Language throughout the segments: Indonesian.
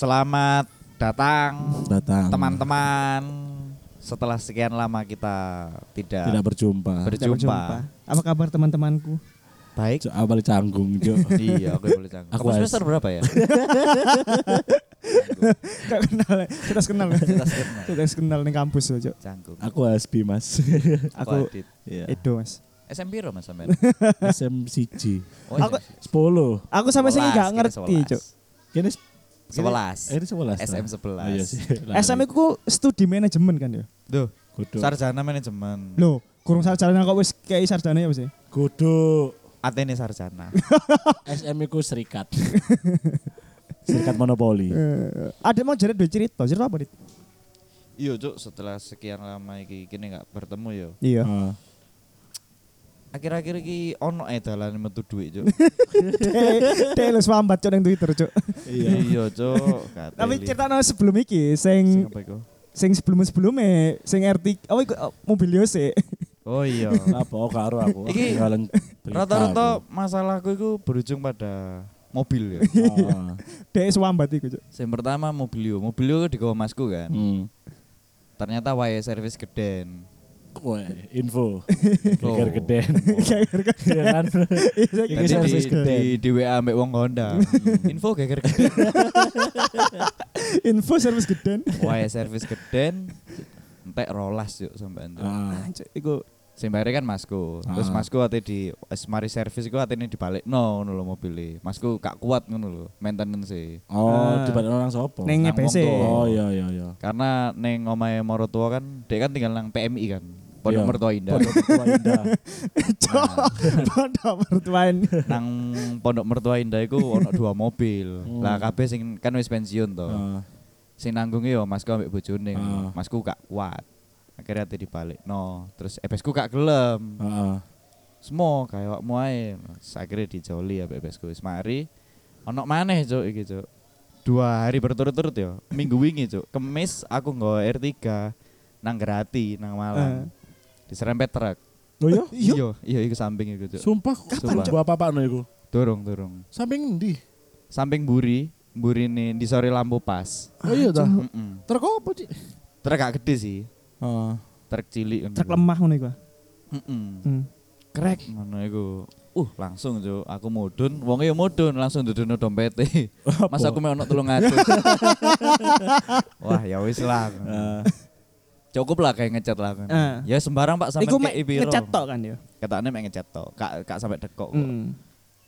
Selamat datang datang teman-teman. Setelah sekian lama kita tidak, tidak berjumpa berjumpa. Tidak Apa kabar teman-temanku? Baik. Jo, awal canggung jo iya, aku boleh canggung. Aku Kamu S. semester berapa ya? Gak kenal ya? Kita kenal ya? Kita kenal. Kita kenal nih kampus loh, Cok. Canggung. aku SB mas Aku Adit. Iya. Edo, Mas. SMP Mas sampean. SMCG Oh, Aku- iya. 10 Aku sampai sini 11, gak ngerti, 11. Cok. Kini 11. Eh, ini 11 SM ta? 11. Oh, iya sih SM ku studi manajemen kan ya? Duh, Kudu sarjana manajemen. Loh, kurang sarjana kok wis kayak sarjana ya, Mas? ya? Kudu Atene sarjana. SM ku serikat Serikat monopoli Eh, ada mau jadi dua cerita, cerita apa, Dit? Iya, Cuk, setelah sekian lama iki kini gak bertemu yo. Iya. Ah. Akhir-akhir iki ono ae dalan metu dhuwit, Cuk. Dek lu swambat Cok ning Twitter, Cok. Iya Iya, Cuk. Tapi cerita sebelum iki Sing sing sing sebelum-sebelumnya sing RT oh iku oh, mobil yo sih. Oh iya. Apa oh, karo aku Iki Rata-rata aku. masalahku itu berujung pada mobil ya. Ah. Dek swambat iku, Cok. Yang pertama mobilio, mobilio di bawah masku kan. Hmm. Ternyata wae servis geden. Wah, info. Geger geden. Geger Iya kan? Iya, Iki di, servis di, di WA ambek wong Honda. Info geger geden. Info servis geden. Wae servis geden. Entek rolas yuk sampai itu. Ah. Cok, Iku Sing bayare kan masku. Terus Ah. masku ate di mari servis iku atene dibalik no ngono lho mobilnya. Masku gak kuat ngono lho maintenance Oh, Ah. di orang sopo? neng Nang EBC. wong Oh iya iya iya. Karena neng omahe moro tua kan, dia kan tinggal nang PMI kan. Pondok Iya. Mertua Indah. Pondok Mertua Indah. Cok, pondok mertuain. nang Pondok Mertua Indah iku ono dua mobil. Hmm. Lah kabeh sing kan wis pensiun to. Ah. Sing nanggung yo masku ambek bojone. Ah. Masku gak kuat. Akhirnya ate dibalik. No, terus EPSku gak gelem. Heeh. Semua kayak wakmu ae. Akhirnya dijoli ambek EPSku wis mari. Ono maneh cuk iki cuk. Dua hari berturut-turut yo. Minggu wingi cuk. Kemis aku nggawa R3 nang Grati nang Malang. Diserempet truk. Oh iya? Iya, iya iku samping iku cuk. Sumpah Kapan, kapan Cuk? apa no iku? Durung, durung. Samping ndi? Samping buri, buri nih di sore lampu pas. Oh iya dah. Mm-mm. Truk apa, Cik? Truk gak gede sih, Ah. truk cilik. Truk lemah ngono iku. Mm-mm. Hmm. Krek ngono iku. Uh, langsung cuk, aku mudun, wonge yo mudun, langsung dudono dompete. Mas aku mek ono 300. Wah, ya wis lah. Ah. Cukup lah kayak ngecat lah kan. Ah. Ya sembarang Pak sampai kayak piro. ngecat tok kan ya. Katane mek ngecat tok, gak gak sampai dekok kok. Hmm.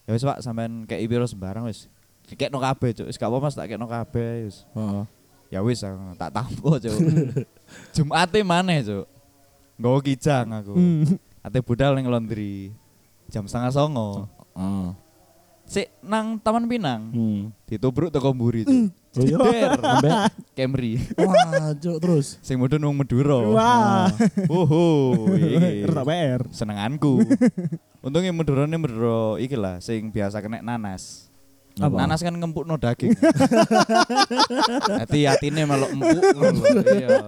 Ya wis Pak sampean kayak piro sembarang wis. Dikekno kabeh cuk, wis gak apa Mas tak kekno kabeh wis. Heeh. Ya wis aku tak tampo cuk. Jumate maneh cuk. Nggawa kijang aku. Hmm. Ate budal ning laundry. Jam setengah songo. Ah. Sik nang Taman Pinang. Hmm. Ditubruk teko mburi cuk. Oh iya. Ambek Camry. Wah, Cuk, terus. Sing mudun wong Madura. Wah. Oho, iki. Rada PR. Senenganku. Untungnya Madurane Madura iki lah sing biasa kena nanas. Apa? Nanas kan ngempukno daging. Hati hatine melok empuk ngono lho. Iya.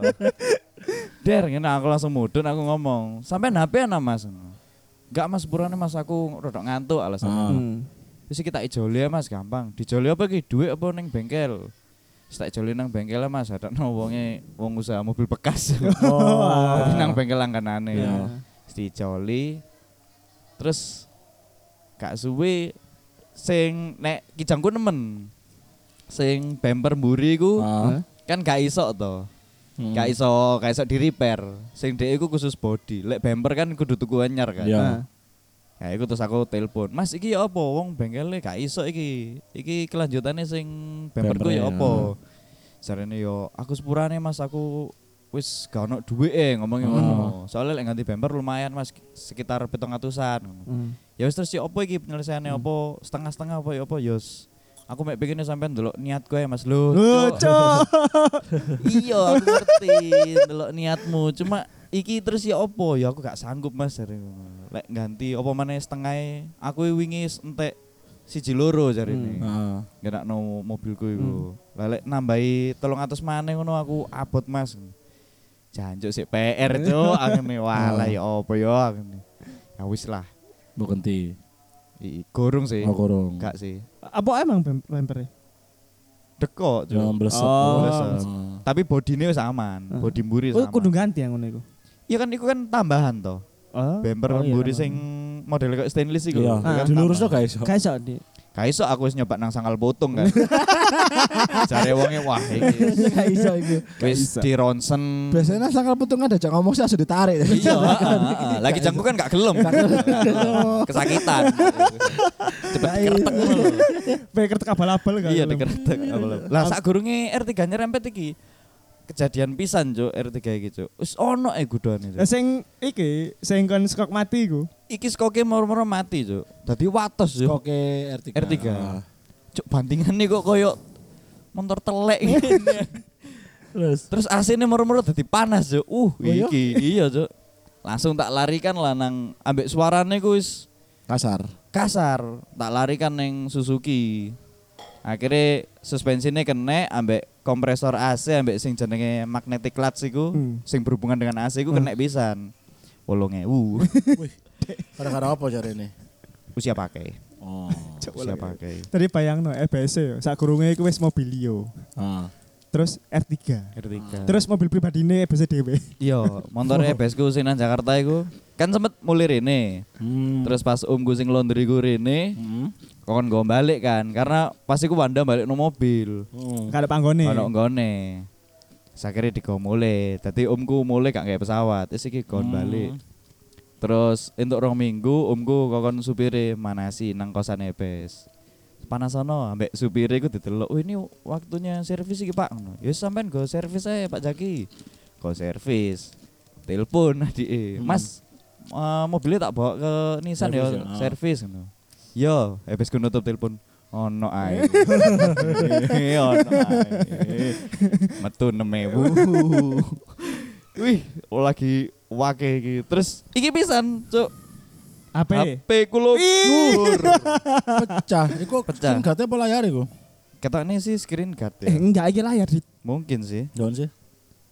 Der ngene aku langsung mudun aku ngomong, "Sampean HP ana Mas?" Enggak Mas purane Mas aku rada ngantuk alasan. Hmm. Wis iki tak ijoli ya Mas gampang. Dijoli apa iki? Duit apa ning bengkel? Wis tak ijoli nang bengkel ya, Mas, ada wonge wong usaha mobil bekas. Oh. Tapi nang bengkel langganane. Iya. Wis dijoli. Terus gak suwe sing nek kijangku nemen. Sing bumper mburi iku Ah. kan gak iso to. Hmm. Gak iso, gak iso di repair. Sing dhek iku khusus body. Lek bumper kan kudu tuku anyar kan. Iya. Nah. Ya iku terus aku telepon, "Mas, iki ya apa? Wong bengkele gak iso iki. Iki kelanjutane sing bumperku ya apa?" Jarene yo, "Aku sepurane Mas, aku wis gak ono duit eh ngomongin ngono. Soalnya lek ganti bumper lumayan Mas, sekitar 700-an. Hmm. Ya wis terus ya apa iki penyelesaiannya apa? Setengah-setengah apa ya apa? Yos. Aku mek pengen sampean delok niatku ya Mas. Loh, Lucu. Iya, aku ngerti delok niatmu. Cuma iki terus ya opo? Ya aku gak sanggup Mas jare ngono. Lek ganti opo maneh setengah aku wingi entek siji loro jarine. Ah. Ngenakno mobilku iku. Lah lek nambahi 300 maneh ngono aku abot Mas. Jancuk sik PR cuk, angene walah ya opo ya angene. Ya wis lah. Mbok ganti. I, gorong sih. Oh, kurung. Enggak sih. Apa emang bem- bempernya? mledek kok, Yo Cuk. Oh. blesek. Tapi bodine wis aman, Ah. body mburi Oh, sama. kudu ganti yang ngono iku. Iya kan iku kan tambahan toh. Oh. Bumper oh, iya, mburi kan. sing model kayak stainless iku. Iya, kan dilurusno tambahan. guys. Gak iso, aku wis nyoba nang sangkal potong kan. Jare wonge wah iki Gak iso iku. wis di ronsen. Biasanya sangkal putung ada jangan ngomong sih langsung ditarik. Iya, heeh, heeh. lagi jangku kan gak gelem. Kesakitan. Cepet dikeretek ngono. Peker abal-abal kan. Iya dikeretek. Lah sak gurunge R3 nyerempet iki. Kejadian pisan cuk R3 iki cuk. Wis ono e gudone Eh, cuk. Sing iki, sing kon skok mati iku. Iki skoke moro-moro mati cuk. Dadi watos cuk. Oke R3. R3. Ah. Cuk bandingane kok koyo motor telek ngene. Terus Terus AC-ne moro-moro dadi panas cuk. Uh, iya? iki iya cuk. Langsung tak larikan lah nang ambek suarane ku wis kasar. kasar tak larikan neng Suzuki akhirnya suspensinya kena ambek kompresor AC ambek sing jenenge magnetic clutch iku Hmm. sing berhubungan dengan AC iku kena pisan wolong ewu Gara-gara apa cari ini? usia pakai Oh. usia pakai Tadi bayangno EBS yo, sak kurunge iku wis mobilio. Ah. Terus R3. R3 Terus mobil pribadine EBS dhewe. iya motor EBS ku sing nang Jakarta iku kan sempet mulai rene Hmm. terus pas omku sing laundry ku rene Hmm. Kon go balik kan karena pas iku Wanda balik no mobil. Hmm. Gak ada panggone. ono nggone. Sakire digo mulai dadi omku mulai gak kayak pesawat wis iki kon Hmm. balik. Terus untuk rong minggu omku kokon supire manasi nang kosan Ebes. Panas ono ambek supire iku didelok oh ini waktunya servis iki Pak. Ngono. Ya sampean go servis ae Pak Jaki. Go servis. Telepon adike Hmm. Mas eh, mobilnya tak bawa ke Nissan ya Servis ya, ah. servis. Ngono yo Ebes ku nutup telepon ono ae ono ae metu 6000 wih lagi wake iki terus iki pisan cuk HP. HP ku lobur Pecah. Iku Pecah. Pecah. apa layar iku? ketokne sih screen guard Eh ya enggak iki layar di mungkin sih Daun sih.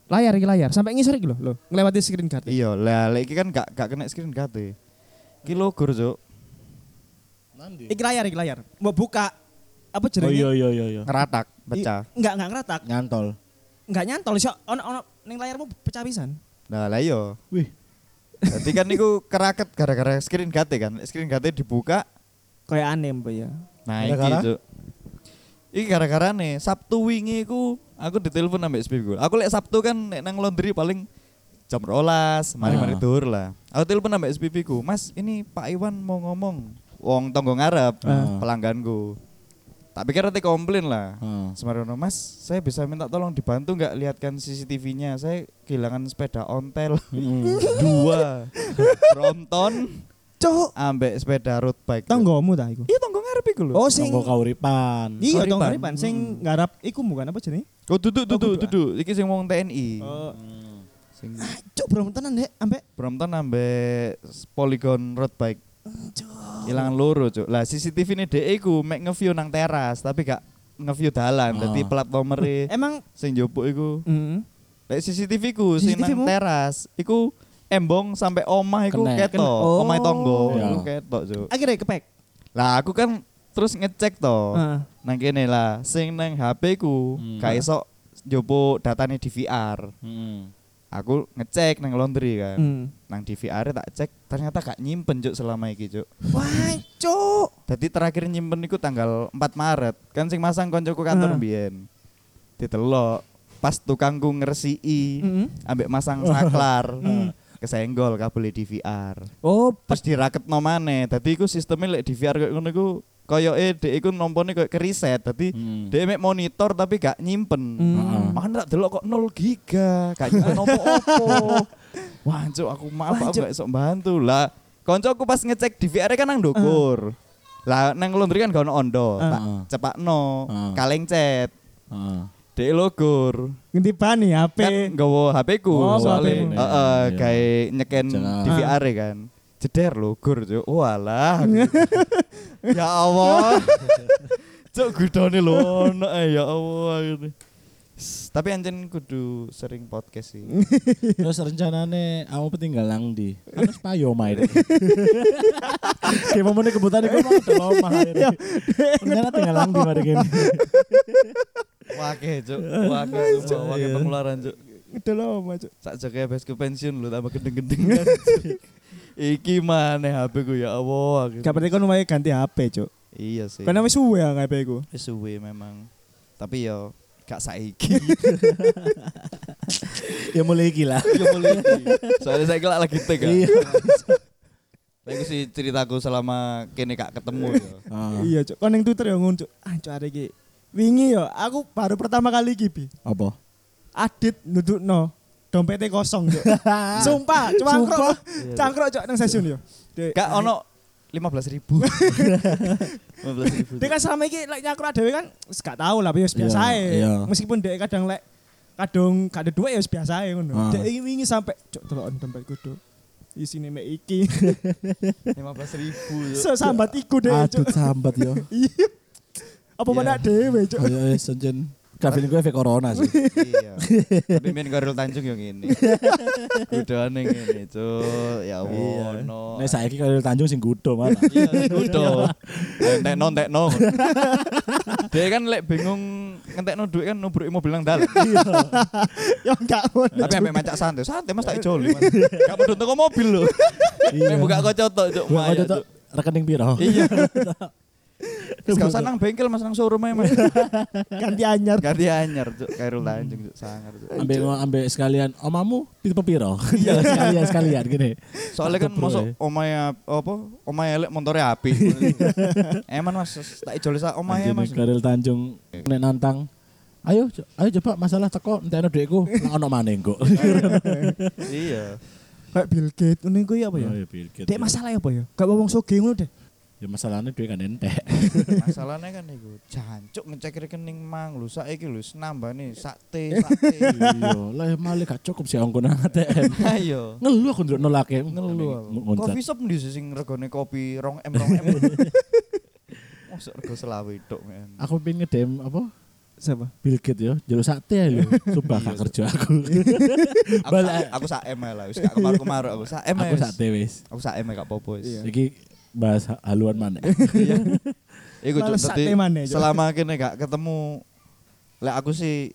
layar iki layar sampai ngisor iki lho, lho. Ngelewati screen card. iya lah lek iki kan gak gak kena screen guard iki logor cuk Nanti. Iki layar iki layar. Mau buka apa Oh jenenge? iya iya iya iya. ngeratak pecah I- Enggak enggak ngeratak. Nyantol. Enggak nyantol sih. Ono ono ning layarmu pecah pisan. nah lah iya Wih. Jadi kan niku keraket gara-gara screen guard e kan screen guard e dibuka Kayak aneh mbak ya. Nah, iki Gara-gara? Cuk. Iki gara-gara nih Sabtu wingi ku aku ditelepon ambek SPV. Aku lek Sabtu kan nek nang laundry paling jam rolas, mari-mari Ah. dur lah. Aku telepon ambek SPV ku, "Mas, ini Pak Iwan mau ngomong." Wong tonggo ngarep Ah. pelangganku. Tak pikir nanti komplain lah. Ah. Semarono, Mas, saya bisa minta tolong dibantu nggak lihatkan CCTV-nya. Saya kehilangan sepeda ontel Hmm. dua, Brompton, Cuk, ambek sepeda road bike. tanggomu ta iku. Iya tonggo ngarep iku lho. Oh sing Tonggo kauripan. Iya, Kauripan. tonggo ripan sing ngarap iku bukan apa jenenge? Oh duduk Oh, duduk kudu, ah. duduk. Iki sing wong TNI. Oh, Sing cuk bro tenan dek ambek Brompton ambek Polygon road bike. Ilangan loro, Cuk. Lah CCTV ini dhek iku mek nge-view nang teras, tapi gak nge-view dalan. Ah. Dadi plat nomere Emang sing njupuk iku. mm, Lek CCTV ku sing nang teras, iku embong sampai omah iku ketok. Kena. Omahe tonggo Iya. iku ketok, Cuk. akhirnya kepek. Lah aku kan terus ngecek to. Heeh. Nang kene lah, sing nang HP ku Hmm. gak iso njupuk datane DVR. Hmm. Aku ngecek nang laundry kan. Hmm. Nang DVR tak cek ternyata gak nyimpen cuk selama iki cuk. Wah, cuk. Jadi terakhir nyimpen iku tanggal 4 Maret. Kan sing masang koncoku kantor Ah. mbiyen. Ditelok pas tukangku ngresiki Mm. ambek masang saklar. Hmm. Kesenggol kabel DVR. Oh, Terus diraketno maneh. Dadi iku sistemnya lek DVR koyo ngono iku koyoke dhek iku nompone koyo keriset. Dadi Hmm. dhek mek monitor tapi gak nyimpen. Hmm. Mana tak delok kok 0 giga, gak nyimpen opo-opo. Wah, cuk aku maaf Wah, aku gak iso bantu lah. Koncoku pas ngecek DVR kan nang ndukur. Lah nang laundry kan gak ono ondo, Ah. tak cepakno, Ah. kaleng cet. Ah. Dek logor. ngendi bani HP. Kan nggawa HP ku Oh, soalnya heeh Iya. gawe nyeken Jangan. DVR kan. Jeder logor, cuk. Walah. ya Allah. Cuk gudone lho ono eh, ya Allah gitu. Tapi anjen kudu sering podcast sih. Terus rencanane aku tinggal nang ndi? Kan wis payo omahe. Kayak momen kebutuhan iku mau telo omah. Rencana tinggal nang ndi mari kene. Wake, Cuk. Wake, sumpah, wake pengeluaran, Cuk. Ngedol oma, Cuk. Sak jake besku pensiun lu tambah gendeng-gendeng. Iki mana HP ku ya Allah. penting kon wae ganti HP, Cuk. Iya sih. Karena wis suwe ya HP ku. Wis suwe memang. Tapi yo gak saiki. Ya mulai iki lah. Yo mulai iki. Soalnya saya kelak lagi tek. Iya. Iku sih ceritaku selama kene gak ketemu yo. Ah, Iya, Cuk. Kon ning Twitter ya ngono, Cuk. Ah, Cuk arek iki. Wingi yo, aku baru pertama kali iki, Bi. Apa? Adit nundukno dompetnya kosong, Cuk. Sumpah, cangkruk. Cangkruk, Cuk, nang stasiun yo. Dek, Gak ono 15 ribu. 15 ribu. Dia kan selama ini lek nyakruk dhewe kan gak tau lah, ya wis biasa Iya, ae. iya. Meskipun dia kadang lek kadang gak ada duit ya biasa ae ngono. Ah. Iki wingi sampai cuk delok dompetku do. Isine mek iki. 15 ribu. So sambat iku deh, Aduh sambat yo. Iya. Apa Iya. mana dhewe, cuk. Kayak senjen Kavin gue efek corona sih. iya. Tapi main Karel Tanjung yang ini. Gudane ngene, Cuk. Ya Allah, no. Nek saiki kalau Tanjung sing gudo malah. Iya, kudu. Entekno entekno. Dia kan lek bingung ngentekno duit kan nubruki mobil nang dalan. Ya enggak ngono. Tapi ambek macak santai, santai Mas tak ijoli. Mas. Gak perlu toko mobil lho. Nek buka kocok tok, Cuk. rekening piro? Iya. Gak usah nang bengkel Mas nang showroom ae Mas. Ganti anyar. Ganti anyar, Cuk. Kairul Tanjung, Cuk. Sangar, Cuk. Ambek ambek sekalian omamu tipe piro? Iya sekalian sekalian gini. Soalnya kan masuk ya. omae apa? Omae elek montore api. Eman Mas, tak ijoli sak omae Mas. Karel Tanjung nek nantang Ayo, ayo coba masalah teko entekno dhuwitku, lah ono maneh kok. Iya. Kayak Bill Gates ngono iku ya apa ya? Oh, ya, Bill Gates. Dek masalah apa ya? Gak wong soge ngono deh. Ya masalahnya duit kan entek. Masalahnya kan iku jancuk ngecek rekening mang lu saiki nambah nih sakte sakte. Iya, lah malah gak cukup sih angko nang ATM. Ayo. Ngeluh aku ndelok lake. Ngeluh. Coffee shop ndi sing regane kopi 2 M 2 M. Masuk rego selawe tok men. Aku pengen ngedem apa? Siapa? Bill Gates ya, jalur sate ya lho. Sumpah gak kerja aku. Aku aku sak M lah wis gak kemar-kemar aku sak M. Aku sate wis. Aku sak M gak apa-apa wis. Iya. Iki bahas haluan mana? Iya. Iku Cuk, selama kene gak ketemu lek aku sih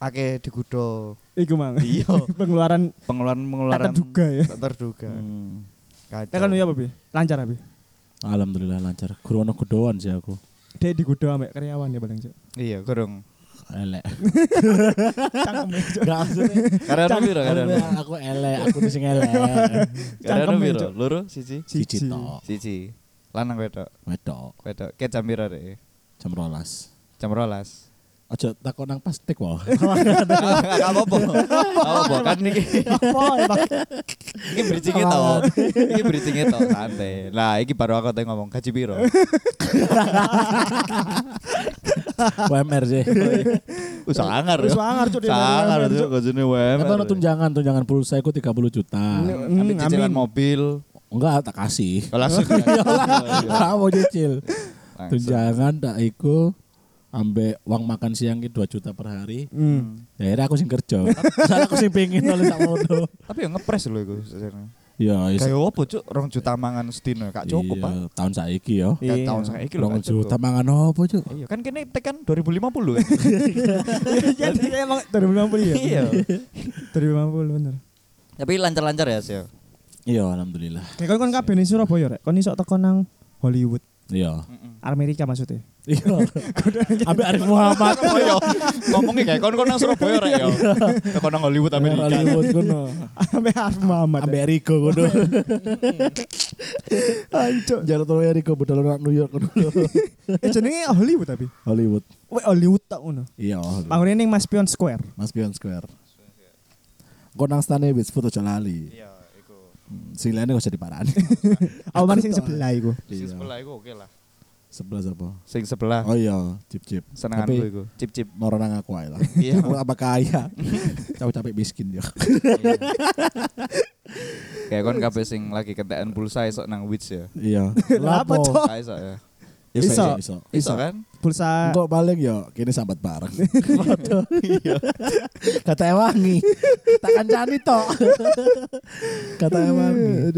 akeh digudo. Iku mang. Iya. Pengeluaran Pengeluaran-pengeluaran tak terduga ya. tak terduga. Hmm. Kacau. Kan ya apa, Bi? Lancar abi. Alhamdulillah lancar. Guru ono kudoan sih aku. Dek digudo ambek karyawan ya paling, Cuk. Iya, kurang. Elek. Cangkeme, Cuk. Gak maksudnya. Karena piro karena. Aku elek, aku sing elek. Karena piro? Cuk. Loro siji. Siji tok. Siji. Lanang wedok. Wedok Wedok. Ke jam piro rek? jam 12. Jam 12. Aja takon nang plastik wae. Enggak apa-apa. Enggak apa-apa kan iki. Apa? Iki bridging to. Iki bridging to santai. Lah iki baru aku tadi ngomong gaji piro. WMR sih. Uh, sangar ya. Wis wangar, Cuk, di Sangar WMR, Cuk, Cuk. gajine WMR. Apa ono tunjangan, tunjangan pulsa iku 30 juta. Hmm, Ambil cicilan mobil. Enggak tak kasih. Oh, langsung. Ora mau cicil. Tunjangan tak iku ambek uang makan siang ki 2 juta per hari. Hmm. Ya akhirnya aku sing kerja. Soalnya aku sing pengen oleh sak mono. Tapi yang ngepres lho iku sebenarnya. Ya, Kayak apa cuk? Rong juta mangan sedino gak cukup iya, pak. tahun saiki yo. Iya. tahun saiki lho Rong juta mangan opo, Cuk? Iya kan kene tekan 2050 kan. Jadi emang 2050 ya? Iya. 2050 bener. Tapi lancar-lancar ya sih. Iya, alhamdulillah. Kayak kon kabeh ning Surabaya rek. Kon iso teko nang Hollywood. Iya. Amerika maksudnya. Iya. Ambek Arif Muhammad. Oh iya. Ngomongnya kayak kon kon nang Surabaya rek ya. Tekan nang Hollywood Amerika. Hollywood kono. Ambek Arif Muhammad. Ambek Rico kono. Ancuk. Jarot ya Rico budal nang New York kono. Eh jenenge Hollywood tapi. Hollywood. Weh Hollywood tak ngono. Iya, Hollywood. Bangunnya ning Mas Pion Square. Mas Pion Square. Kau nang stane wis foto jalali. Iya, iku. Sing lainnya gak usah diparani. Aku mana sing tok. sebelah iku. Sing Iya. sebelah iku oke lah. Sebelah apa? Sing sebelah. Oh iya, cip-cip. Senenganku Tapi iku. Cip-cip. moro nang aku ae lah. Iya. Aku apa kaya. Cawe capek miskin ya. Kayak kon kabeh sing lagi kentekan pulsa esok nang Wits ya. Iya. Cok? Gak iso ya. Iso, Iso. iso. Kan? Pulsa Kok paling ya kini sambat bareng. Foto. Iya. Kata wangi. Tak kancani tok. Kata wangi.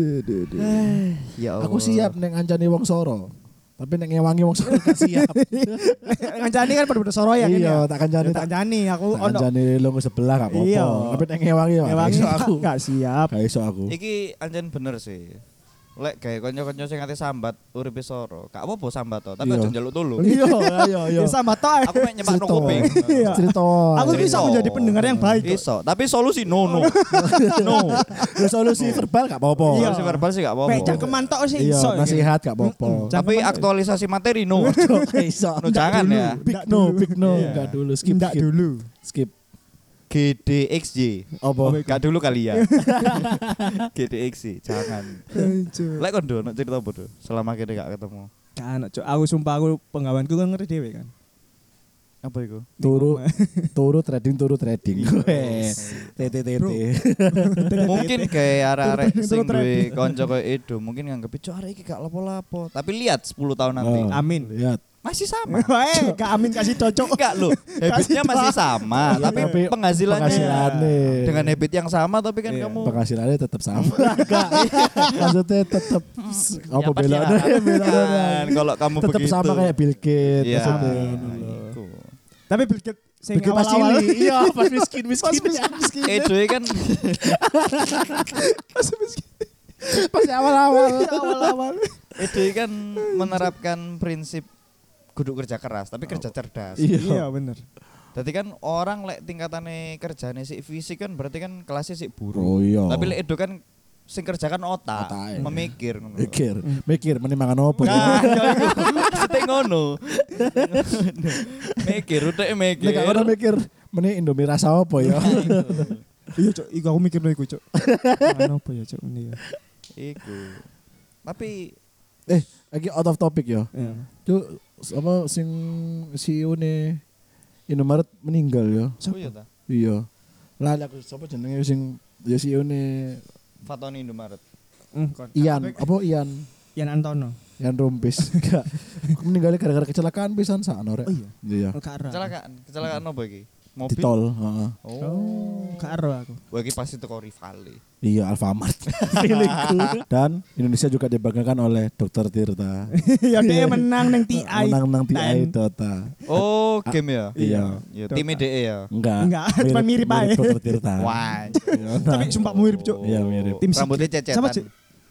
Ya Aku siap neng ancani wong soro. Tapi nek ngewangi wong Solo gak siap. Ngancani kan pada Soroya kan ya. Iya, tak kancani Tak tak kancani aku ono. kancani lungo sebelah gak apa-apa. Iya. Tapi nek ngewangi ya Ngewangi aku. gak siap. Gak iso aku. Iki anjen bener sih. Lek gawe kanca-kanca sing ate sambat uripe soro. Gak apa-apa sambat to, tapi Iya. aja njaluk tulung. Iya, iya, iya. Ya sama toh. Aku mek nyepakno Cerita. kuping. Iya. Cerita. Aku bisa menjadi pendengar yang baik. Iso, tapi solusi no no. no. Ya solusi verbal gak apa-apa. Iya. Solusi verbal sih gak Mek apa-apa. cangkeman tok sih Iya, iso. nasihat gak apa-apa. Tapi aktualisasi materi no. Iso. No jangan ya. Big no, dulu. big no. Iya. Gak dulu, skip, Nggak skip. dulu. Skip. GDXJ. Apa? Gak dulu kali ya. GDXJ, jangan. Lek kon do, cerita apa do? Selama kene gak ketemu. Kan. Aku sumpah aku penggawanku kan ngerti dhewe kan. Apa iku? Turu, turu trading, turu trading. Iya. TTTT. mungkin kayak arek-arek Terus sing duwe kanca koyo Edo mungkin nganggep cok arek iki gak lapo-lapo. Tapi lihat 10 tahun nanti. Oh. Amin. Lihat. Masih sama. Wae, Kak Amin kasih cocok. Enggak loh, habitnya masih sama, Iya, tapi tapi penghasilannya penghasilannya. dengan habit yang sama tapi kan Iya. kamu penghasilannya tetap sama. Enggak. Maksudnya tetap apa Ya, belanya? Belanya. Kan, kalau kamu Tetap sama kayak Bill Gates. Iya. Itu. Tapi Bill Gates sing Bill Gates pas awal-awal. cilik. Iya, pas miskin miskin. Edo kan Pas awal-awal. awal-awal. Edo kan menerapkan prinsip kudu kerja keras tapi kerja cerdas. Iya. Iya, bener. Jadi kan orang lek tingkatannya kerjane si fisik kan berarti kan kelasnya si buruk. Oh iya. Tapi lek Edo kan sing kerja kan otak, Otak, iya. memikir. ngono. Mikir, mikir mending mangan apa. Nah, ya iku. Mesti ngono. Mikir, udah mikir. Nek ono mikir mending Indomie rasa apa ya. Iya, Cuk. Iku aku mikir iku, Cuk. Mangan apa ya, Cuk? Ini ya. Iku. Tapi Eh, lagi out of topic ya. Iya. Tuh apa sing CEO ne Indomaret meninggal ya. oh iya ta. Iya. Lah aku sapa jenenge sing ya CEO ne Fatoni Indomaret. Kon. Ian, apa Ian? Yan Antono. Ian Rompis. Enggak. Meninggalnya gara-gara kecelakaan pisan sakno rek. Oh iya. Iya. Oh. Kecelakaan, kecelakaan apa iki? Di Mobil. tol, heeh. Oh. Kak Ara aku. Wah, iki pasti teko rivale. Iya, Alfamart. Dan Indonesia juga dibanggakan oleh Dr. Tirta. ya dia menang neng TI. Menang nang TI. Dota. Oh, game ya? Iya. Ya, tim DE ya. Enggak. Enggak, cuma mirip aja. Dr. Tirta. Wah. Tapi sumpah mirip, Cuk. Iya, mirip. Tim Rambutnya cecetan. Sama.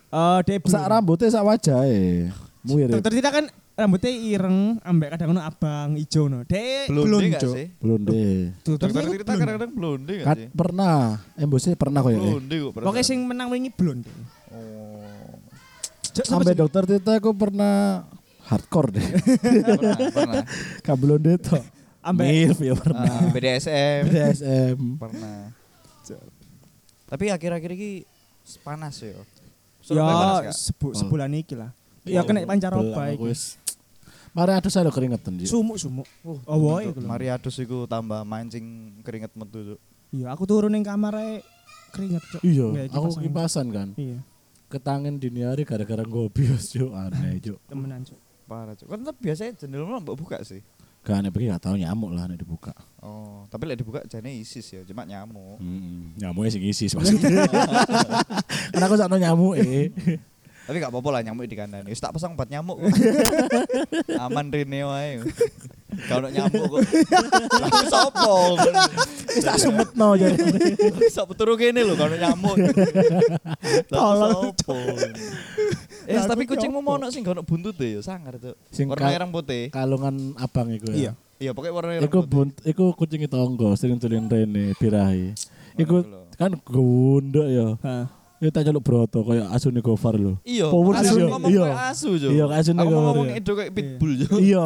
Eh, dia Sak rambutnya sak wajahe. Mirip. Dokter Tita kan rambutnya ireng, ambek kadang ono abang ijo no. Dia Blonde enggak Cuk. sih? Blonde. Dokter Tirta kadang-kadang blonde enggak Kan sih? pernah. Embosnya pernah kok ya. Blonde kok. Pokoknya sing menang wingi blonde. Oh. Sampai dokter Tita aku pernah hardcore deh. pernah, pernah. Gak blonde tuh. ambek Milf ya pernah. Ah, BDSM. BDSM. pernah. Tapi akhir-akhir ini panas ya. Ya sebu, Oh. sebulan iki lah. Ya kena pancaroba iki. Mari ada saya lo keringetan dia. Sumuk-sumuk. Oh, woy iku lho. Mari adus iku tambah mancing keringet metu. Cuk. Iya, aku turun ning kamar ae keringet, Cuk. Iya, Nggak, aku kipasan kan. Iya, Ketangin dini hari gara-gara ngobios cuk aneh cuk. temenan, Cuk. Parah, Cuk. Kan biasanya jendelmu mbok buka sih. Gak aneh pergi gak tau nyamuk lah nek dibuka. Oh, tapi lek dibuka jane ISIS ya, cuma nyamuk. Hmm, nyamuknya sing isis maksudnya. Karena aku sakno nyamuk eh. Tapi gak apa-apa lah nyamuk di kandang. Wis tak pasang obat nyamuk. Aman rene wae. Ono nyamuk kok. Lah sopo? Tak sumetno jadi. Sok turu kene lho ono nyamuk. Tolong, sopo? Eh, tapi aku kucingmu nyopo. mau ono sing ono buntut ya, sangar tuh. Sing Warna ireng putih. kalungan abang iku ya. Iya. Iya, pokoknya warna ireng Iku putih. bunt, iku kucing tonggo sering tulin rene birahi. Iku kan gunduk ya. Heeh. Ya tak celuk broto kayak asune Gofar lho. Iya, Power asu sih, ngomong iya. kayak asu jo. Iya, asu nih mau gambarnya. ngomong itu kayak pitbull jo. Iya.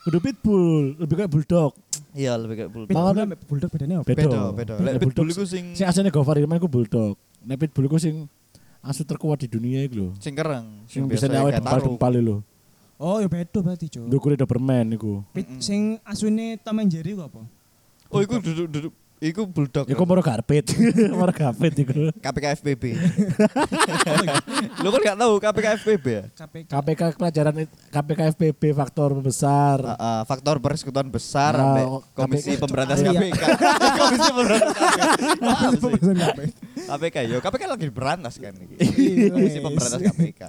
Kudu pitbull, lebih kayak bulldog. Iya, lebih kayak bulldog. Ambek bulldog bedanya apa? Beda. Beda. Lek Nek pitbull bulldog iku sing Sing asline Gofar itu iku bulldog. Nek pitbull iku sing asu terkuat di dunia iku lho. sing kereng, Sing bisa nyawa dempal-dempal lho. Oh, ya beda berarti, Cuk. Ndukure Doberman iku. Sing asune Tom and Jerry ku apa? Oh, iku duduk-duduk iku bulldog. Iku moro karpet. Moro karpet iku. KPK FPB. Lu kan gak tahu KPK FPB ya? KPK. KPK pelajaran KPK FPB faktor besar. Ah, ah, faktor persekutuan besar Ah, oh, Komisi KPK. Pemberantasan Iya. KPK. Komisi Pemberantasan KPK. KPK. KPK yo, KPK lagi berantas kan iki. Iya, Komisi. Pemberantasan KPK.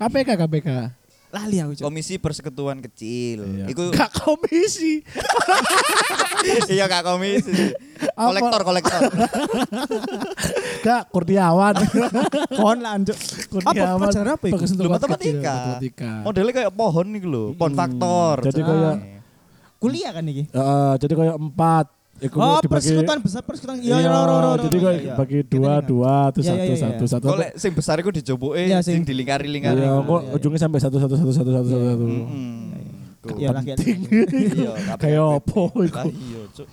KPK KPK. Lali aku, Cuk. Komisi Persekutuan Kecil. Iya. Iku Gak komisi. iya Kak komisi. Kolektor, kolektor. Gak Kurniawan. Kon lah, Cuk. Apa Kurniawan. pelajaran apa iku? Lu matematika. Matematika. Modelnya kayak pohon nih lho, pohon faktor. jadi kayak- Kuliah kan iki? Heeh, jadi kayak empat. Iku Oh, dibagi- persekutuan besar persekutuan. Iya, Iya, ro, jadi ro, kayak iya. bagi dua, Gitu, dua, terus Iya, satu, iya, iya. satu, satu. Kok lek sing besar iku dijoboke Iya, sing dilingkari-lingkari. Iya, kok Iya. ujungnya sampai satu, satu, satu, satu, satu, satu, satu. Iya, Penting. Iya, Kayak apa iku? Lah iya, Cuk.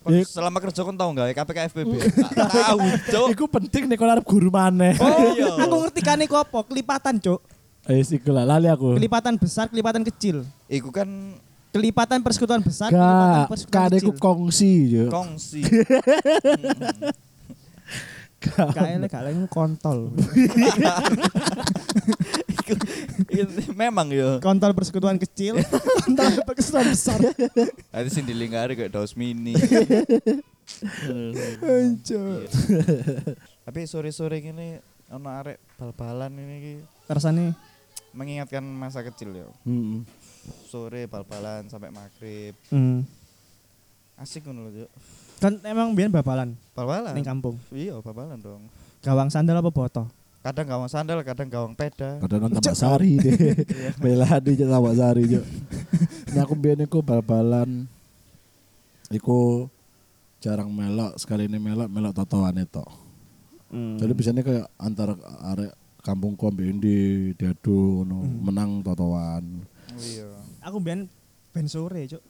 Iya. selama kerja kon tau enggak KPK FPB? Tahu, Cuk. Iku penting nih kalau arep guru maneh. Oh iya. Aku ngerti kan iku apa? Kelipatan, Cuk. Eh, iku lah, lali aku. Kelipatan besar, kelipatan kecil. Iku kan Kelipatan persekutuan besar, kelipatan Gak, persekutuan kan iku kecil. kongsi yo. kongsi. Kayak gak lagi kontol. Iku- Memang ya. Kontol persekutuan kecil, kontol persekutuan besar. Nanti sing dilingkari kayak Daus Mini. Anjir. Tapi sore-sore gini ono arek bal-balan ini ki Rasanya mengingatkan masa kecil ya. Hmm. Sore bal-balan sampai maghrib. hmm. Asik ngono lho, Cuk. kan emang biar babalan Bal-balan. ning kampung. Iya, bal-balan dong. Gawang sandal apa boto? Kadang gawang sandal, kadang gawang peda. Kadang kan tambah sari deh. Bela di tambah sari yo. Nah aku biyen iku bal-balan iku jarang melok, sekali ini melok melok totoan itu. Hmm. Jadi biasanya kayak antar arek kampungku ambek endi diadu ngono, menang totoan. Oh, iya. Aku biar ben sore, Cuk.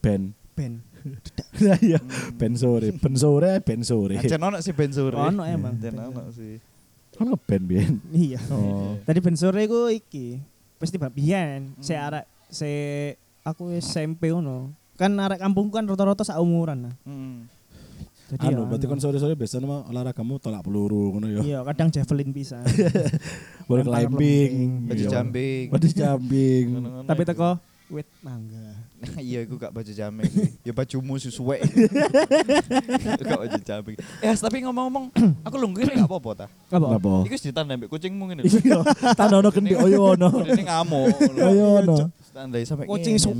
Ben. Ben. Iya, ben sore, ben sore, ben sore. Aja ono sih ben sore. Ono emang. Aja ono sih. Kan ngeband biyen. Iya. Oh. Tadi ben sore ku iki. Pasti babian. Hmm. Se arek se aku SMP ngono. Kan arek kampung kan rata-rata sak umuran nah. Hmm. Jadi Anu, ya, berarti kan sore-sore biasanya mah olahragamu tolak peluru ngono ya. Iya, kadang javelin bisa. Boleh climbing. Baju iya. jambing. Baju jambing. Tapi teko wit mangga. iya iku gak baju jambing. ya bajumu suwe. gak baju jambing. Eh, tapi ngomong-ngomong, aku lungguh gak apa-apa ta. Apa? Kenapa? Iku wis ditandai mbek kucingmu ngene. lho. Iya, tanda ono kendi oyo ono. Ini ngamuk. Oyo ono. Tandai sampai Kucing. Cuk.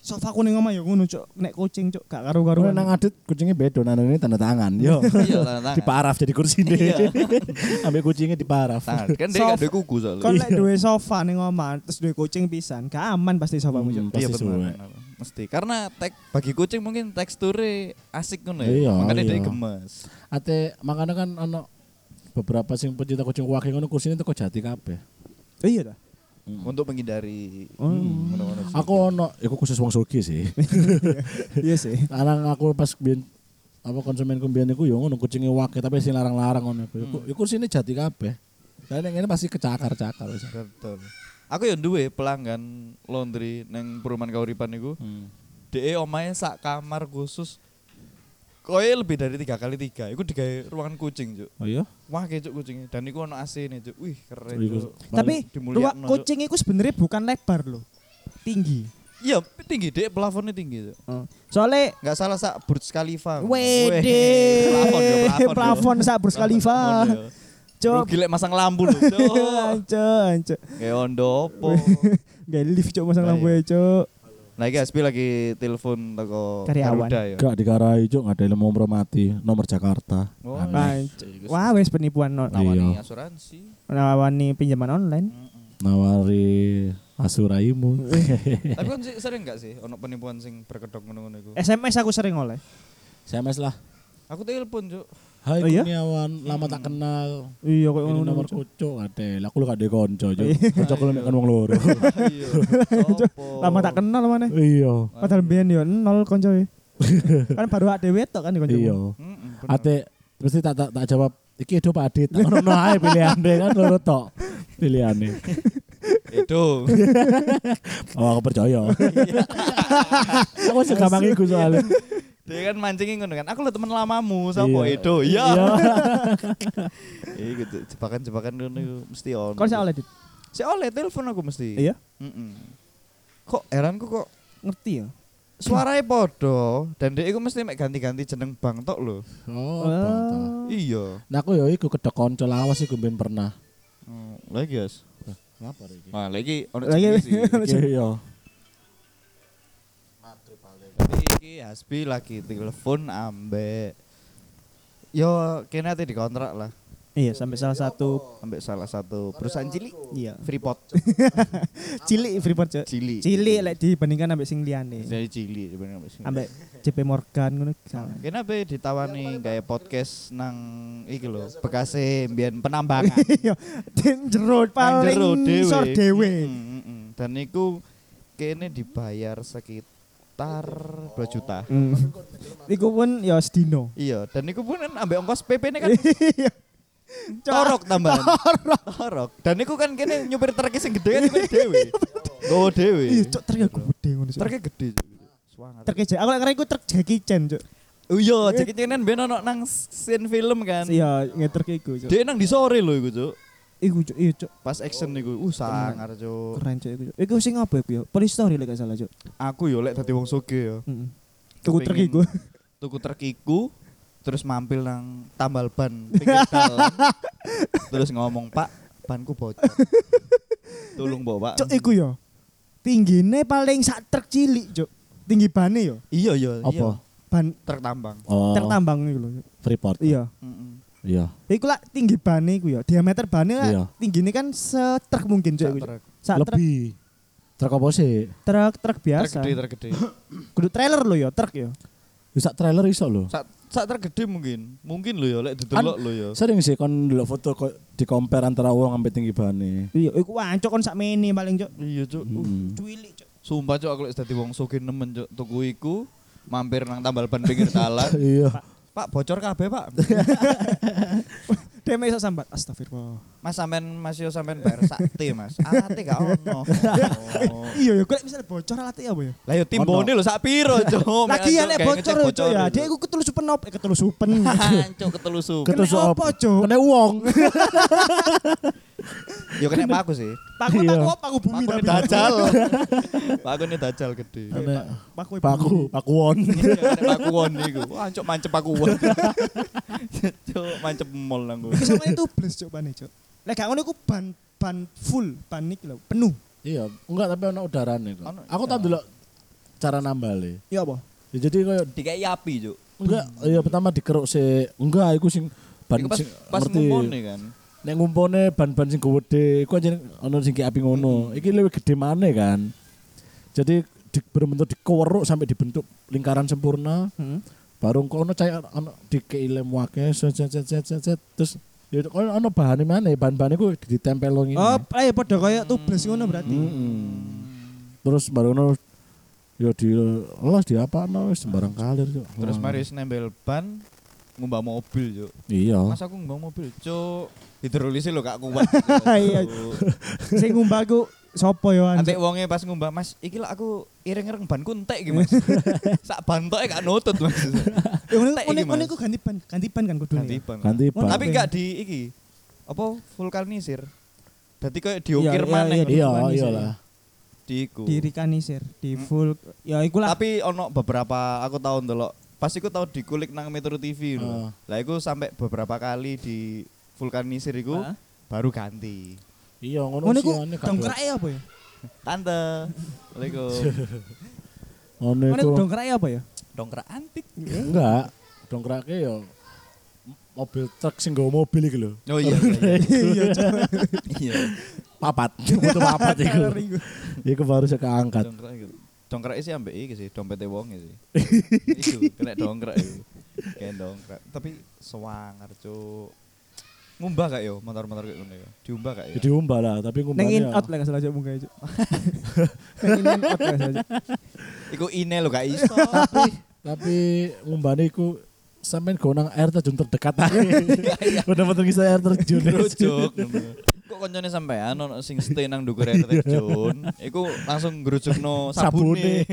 Sofa kuning omah ya ngono, Cuk. Nek kucing, Cuk, gak karu-karuan. nang adit kucingnya beda, nang ini tanda tangan. Yo. Iya, tanda tangan. Diparaf jadi kursi Iya. Ambek kucingnya diparaf. Tangan. Kan dia gak ada kuku soalnya. Kon nek duwe sofa ning omah, terus duwe kucing pisan, gak aman pasti sofamu, Cuk. Hmm, Iya benar. Mesti karena tek bagi kucing mungkin teksturnya asik ngono ya. Iya, Makanya dia iya. gemes. Ate makanya kan ono beberapa sing pencinta kucing wakil ngono kursinya teko jati kabeh. Iya dah. Untuk menghindari Oh. sih. Aku ono, iku khusus wong sugih sih. Iya sih. Karena aku pas biyen apa konsumenku biyen iku yo ngono kucingnya wakil tapi sing larang-larang ngono iku. Iku- Iku kursine jati kabeh. Saya ini pasti kecakar-cakar. Betul. Aku yang duwe pelanggan laundry neng perumahan kauripan iku. Hmm. DE omahe sak kamar khusus Koe lebih dari tiga kali tiga, itu digawe ruangan kucing cuk. Oh iya? Wah cuk kucingnya, dan iku ono AC nih cuk. Wih keren cuk. Tapi ruang kucing itu sebenarnya bukan lebar loh. Tinggi. Iya tinggi deh, plafonnya tinggi cuk. Soalnya Nggak salah sak Burj Khalifa. Wede. Plafon ya, plafon. Plafon sak Burj Khalifa. Rugi lek masang lampu lho, cuk. Anco, anco. Kayak ondo opo. Gak lift cuk masang lampu ya, cuk. Nah, iki Aspi lagi telepon toko Karyawan. Garuda ya. Gak dikarai cuk ada ilmu mati nomor Jakarta. Oh. Anco. Wah, wes penipuan no. Nawani Iya. asuransi. Nawani pinjaman online. Mm-mm. Nawari asuraimu. Tapi kan sering gak sih ono penipuan sing berkedok ngono-ngono iku? SMS aku sering oleh. SMS lah. Aku telepon, Cuk. Hai Oh iya? Kurniawan, lama tak kenal. Iya kok ngono. nomor Cuk. kucuk ada. Aku lu gak ada konco, Cuk. Konco lu mek kan wong loro. Iya. Lama tak kenal mana? Iya. Padahal biyen yo nol koncoe. kan baru ada wetok kan koncoe. Iya. Ate mesti tak tak, tak jawab iki do Pak Adit. Ono ae pilihane kan loro tok. Pilihane. Itu. Oh aku percaya. aku suka mangiku soalnya. Dia kan mancingin ngono kan. Aku lo temen lamamu, sapa Iya. itu? Iya. Iya. Iya gitu. Jebakan-jebakan ngono mesti ono. Kon saya oleh dit. Si oleh telepon aku mesti. Iya. Mm-mm. Kok heranku kok Ngerti ya? suaranya podo dan dia iku mesti mek ganti-ganti jeneng bang tok lho. Oh, bantah. Iya. Nah aku ya iku kedok konco lawas iku ben pernah. Hmm, lagi guys. Ngapa iki? Wah, lagi ono sih. Iki iki Hasbi lagi telepon ambek Yo kene ate dikontrak lah Iya, sampai salah satu ambek salah satu perusahaan cilik iya. Freeport. Cilik Freeport, Cuk. Cilik. Cilik lek dibandingkan ambek sing liyane. Jadi cilik sebenarnya ambek sing- Ambek JP Morgan ngono salah. Kenapa ditawani kayak podcast nang iki lho, bekase mbiyen penambangan. Iya, jero paling jero dhewe. Mm, mm, mm. Dan iku kene dibayar sekitar 2 juta. Hmm. Iku pun ya sedino. Iya, dan iku pun kan ambek ongkos PP ne kan Iya. corok tambahan. Corok. Dan iku kan kene nyupir truk sing gede kan nyupir dhewe. Gowo dhewe. Iya, cok truk gede ngono. Truknya gede. Suangar. Truk. Aku lek kira iku truk Jackie Chan, Cuk. Oh iya, Jackie Chan kan ben ono nang scene film kan. Iya, ngetruk iku, Cuk. Dia nang di sore lho iku, Cuk. Iku, Cuk. Iya, Cuk. Pas action iku, uh sangar, Cuk. Keren, Cuk iku. Iku sing apa iku ya? Police Story lek gak salah, Cuk. Aku yo lek dadi wong soge yo. Heeh. Tuku truk Kepengin- iku. Tuku truk iku terus mampir nang tambal ban pinggir dalan. terus ngomong, "Pak, banku bocor." Tolong bawa, Pak. Cuk iku ya. Tinggine paling sak truk cilik, Cuk. Tinggi bane yo. Iya, iya, iya. Apa? Ban Truk tambang. Oh. truk tambang iku lho. Freeport. Iya. Heeh. Iya. Iku lah tinggi bane iku ya. Diameter lah Iya. tinggine kan setruk mungkin, Cuk. Truk Sak truk Lebih. Truk apa sih? truk truk truk biasa. gede, truk gede. Kudu trailer lo ya, truk ya. Bisa trailer iso lho. Sak sak truk gede mungkin. Mungkin lho ya lek didelok lho ya. Sering sih kon ndelok foto kok di compare antara wong sampai tinggi bane. Iya, iku wancuk kon sak mene paling, Cuk. Iya, Cuk. Uh, Hmm. Cuilik, Cuk. Sumpah Cuk aku lek dadi wong soge nemen Cuk. Tuku iku mampir nang tambal ban pinggir dalan. Iya. Pak bocor kabeh, Pak. Deme iso sambat. Astagfirullah. Mas sampean Mas yo sampean bayar sakti, Mas. Alate gak ono. Oh. Iya ya, kok misalnya bocor alatnya apa ya? Lah yo timbone lho sak piro, Cuk. Lagi ya nek bocor ya, Cuk ya. Dia iku ketelusupen op, eh ketelusupen. Cuk ketelusuk. Ketus Kena apa, Cuk? Kena wong. Yo kena paku sih. Paku Iya. paku apa? Paku bumi Paku tapi. dajal. Paku ini dajal gede. Paku paku, paku won. Iya, paku won iku. Wah, cuk mancep paku won. Cuk mancep mall nang Iki sama itu plus Cuk bane, Cuk. Lek gak ngono iku ban ban full, ban iki lho, penuh. Iya, enggak tapi ono udarane kok. Aku iya. tak delok cara nambale. Iya apa? Ya jadi koyo dikai api, Cuk. enggak iya pertama dikeruk se enggak iku sing ban sing pas ngerti. kan. Nek ngumpone ban-ban sing gede, iku aja ono sing kayak api ngono. Iki luwih gede maneh kan. Jadi di, bener-bener dikeweruk sampai dibentuk lingkaran sempurna. Heeh. Baru kono cai ono dikei lem wake set set set set set, set. terus ya kono ono bahane maneh, bahan-bahan iku ditempel ngene. Oh, eh padha kaya tubles ngono berarti. Mm-mm. Terus baru ono ya di los di apa no sembarang kalir. Terus mari nembel ban ngumbah mobil, Cuk. Iya. Mas aku ngumbah mobil, Cuk. Hidrolisnya lo gak kuat. Iya. Sing ngumbah ku sapa yo Nanti anjir? wongnya pas ngumbah, Mas, iki lah aku ireng-ireng ban kuntek iki, Mas. Sak bantoke gak nutut, Mas. Ya Mas. iku ganti ban, ganti ban kan kudu. Ganti ban. Ganti ban. Tapi gak di iki. Apa vulkanisir. Dadi kayak diukir Iya, iya, maneh iya, Iya, ban iya lah. di iku. Di di Hmm. full. Ya iku lah. Tapi ono beberapa aku tahu ndelok. Pas iku tahu dikulik nang Metro TV lho. Ah. Lah iku sampai beberapa kali di vulkanisir iku Hah? baru ganti. Iya, ngono Ngono iku siane gak dongkrake apa ya? Tante, Assalamualaikum. Ngono Ngono iku. iku dongkrake apa ya? Dongkrak antik. Enggak, dongkrake ya mobil truk sing nggawa mobil iki lho. Oh iya. iya, Iya, Cuk. Iya. Papat, butuh papat iku. Iku. Baru saya keangkat. Dongkrak iku. Dongkrak sih ambek iki sih, dompete wong sih. Iku kena dongkrak iku. Kayak dongkrak. Tapi sewangar, Cuk. Ngumbah gak yo motor-motor kayak ngono ya? Diumbah gak ya? Ya diumbah lah, tapi Neng ngumbahnya. in out lah gak salah Cuk munggah Cuk. Neng in out lah gak salah Cuk. Iku ine lo gak iso. Tapi ngumbahnya iku sampean go nang air terjun terdekat aja. Bener-bener kisah air terjun. Gerujuk kok koncone sampean ono sing stay nang Dukur Air Terjun, iku langsung ngerucukno sabun sabune.